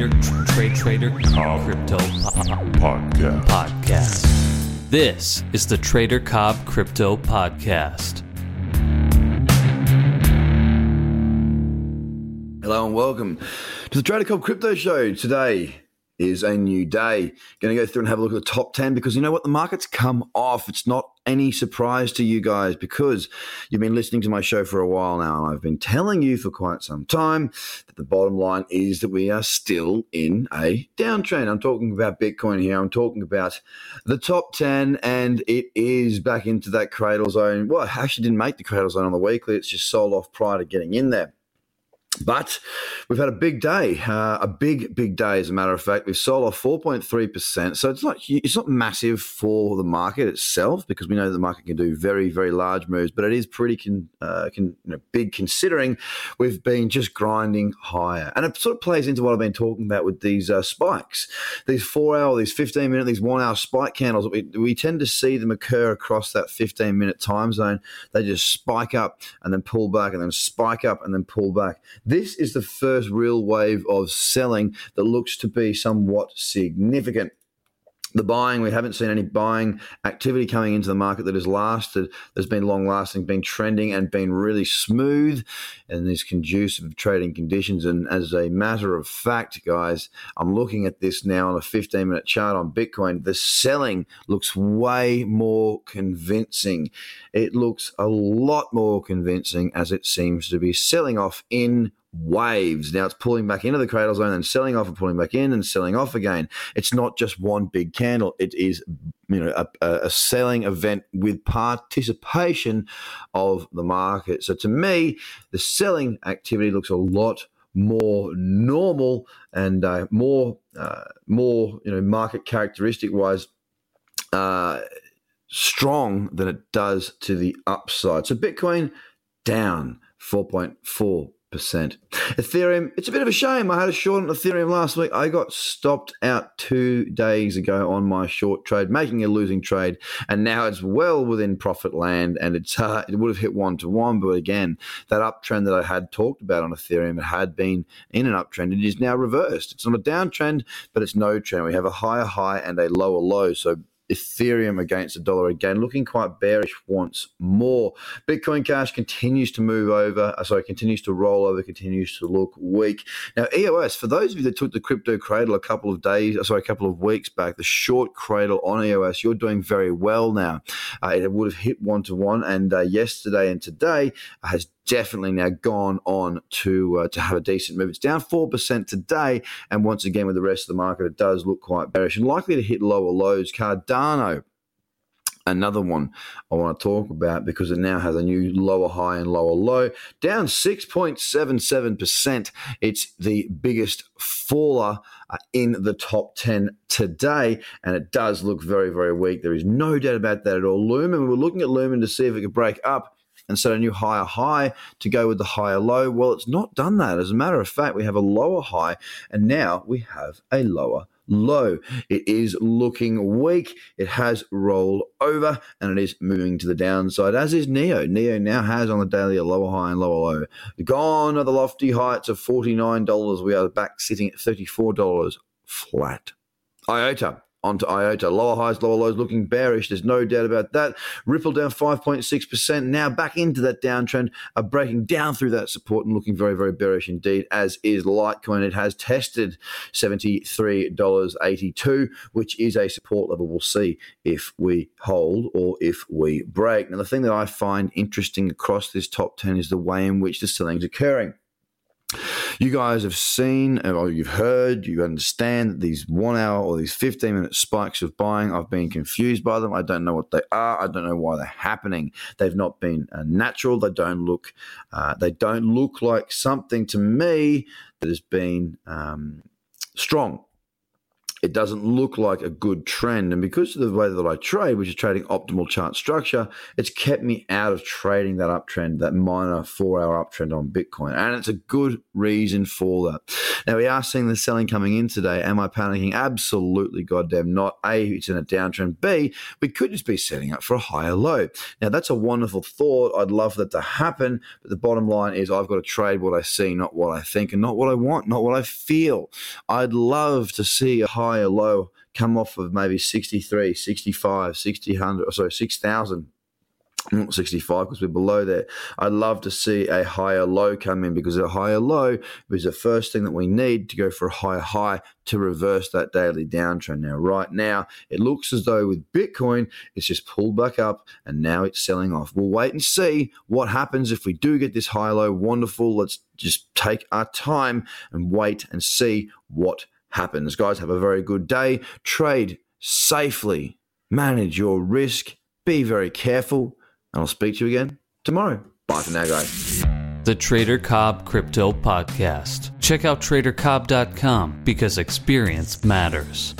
Trader, Trade Trader, Crypto Podcast. Podcast. This is the Trader Cobb Crypto Podcast. Hello and welcome to the Trader Cobb Crypto Show. Today is a new day. Going to go through and have a look at the top 10 because you know what? The market's come off. It's not any surprise to you guys because you've been listening to my show for a while now and I've been telling you for quite some time that the bottom line is that we are still in a downtrend. I'm talking about Bitcoin here. I'm talking about the top 10 and it is back into that cradle zone. Well, I actually didn't make the cradle zone on the weekly. It's just sold off prior to getting in there. But we've had a big day, uh, a big, big day. As a matter of fact, we've sold off 4.3%. So it's not it's not massive for the market itself because we know the market can do very, very large moves, but it is pretty con, uh, you know, big considering we've been just grinding higher. And it sort of plays into what I've been talking about with these uh, spikes, these four hour, these 15 minute, these one hour spike candles. We, we tend to see them occur across that 15 minute time zone. They just spike up and then pull back and then spike up and then pull back this is the first real wave of selling that looks to be somewhat significant the buying, we haven't seen any buying activity coming into the market that has lasted, that's been long lasting, been trending, and been really smooth and these conducive trading conditions. And as a matter of fact, guys, I'm looking at this now on a 15 minute chart on Bitcoin. The selling looks way more convincing. It looks a lot more convincing as it seems to be selling off in waves. Now it's pulling back into the cradle zone and selling off and pulling back in and selling off again. It's not just one big candle. It is you know a, a, selling event with participation of the market. So to me, the selling activity looks a lot more normal and uh, more uh, more you know market characteristic wise. Uh, strong than it does to the upside. So Bitcoin down 4.4 percent. Ethereum, it's a bit of a shame. I had a short on Ethereum last week. I got stopped out two days ago on my short trade, making a losing trade, and now it's well within profit land, and it's uh, it would have hit one to one, but again, that uptrend that I had talked about on Ethereum, it had been in an uptrend. It is now reversed. It's not a downtrend, but it's no trend. We have a higher high and a lower low. So Ethereum against the dollar again, looking quite bearish once more. Bitcoin Cash continues to move over, uh, sorry, continues to roll over, continues to look weak. Now, EOS, for those of you that took the crypto cradle a couple of days, uh, sorry, a couple of weeks back, the short cradle on EOS, you're doing very well now. Uh, it would have hit one to one, and uh, yesterday and today has definitely now gone on to uh, to have a decent move. It's down four percent today, and once again with the rest of the market, it does look quite bearish and likely to hit lower lows. Cardano. Another one I want to talk about because it now has a new lower high and lower low, down 6.77%. It's the biggest faller uh, in the top 10 today, and it does look very, very weak. There is no doubt about that at all. Lumen, we were looking at Lumen to see if it could break up and set a new higher high to go with the higher low. Well, it's not done that. As a matter of fact, we have a lower high and now we have a lower low. It is looking weak. It has rolled over and it is moving to the downside, as is NEO. NEO now has on the daily a lower high and lower low. Gone are the lofty heights of $49. We are back sitting at $34 flat. IOTA onto IOTA. Lower highs, lower lows looking bearish. There's no doubt about that. Ripple down 5.6%. Now back into that downtrend, are breaking down through that support and looking very, very bearish indeed, as is Litecoin. It has tested $73.82, which is a support level. We'll see if we hold or if we break. Now, the thing that I find interesting across this top 10 is the way in which the selling is occurring. You guys have seen or you've heard, you understand that these one hour or these 15 minute spikes of buying, I've been confused by them. I don't know what they are. I don't know why they're happening. They've not been uh, natural. They don't look, uh, they don't look like something to me that has been um, strong it doesn't look like a good trend. And because of the way that I trade, which is trading optimal chart structure, it's kept me out of trading that uptrend, that minor four hour uptrend on Bitcoin. And it's a good reason for that. Now, we are seeing the selling coming in today. Am I panicking? Absolutely, goddamn not. A, it's in a downtrend. B, we could just be setting up for a higher low. Now, that's a wonderful thought. I'd love that to happen. But the bottom line is I've got to trade what I see, not what I think, and not what I want, not what I feel. I'd love to see a higher low come off of maybe 63, 65, 60, 100, sorry, 6,000 not 65 because we're below there. I'd love to see a higher low come in because a higher low is the first thing that we need to go for a higher high to reverse that daily downtrend. Now, right now, it looks as though with Bitcoin, it's just pulled back up and now it's selling off. We'll wait and see what happens if we do get this high low. Wonderful. Let's just take our time and wait and see what happens. Guys, have a very good day. Trade safely, manage your risk, be very careful and I'll speak to you again tomorrow. Bye for now, guys. The Trader Cobb Crypto Podcast. Check out tradercobb.com because experience matters.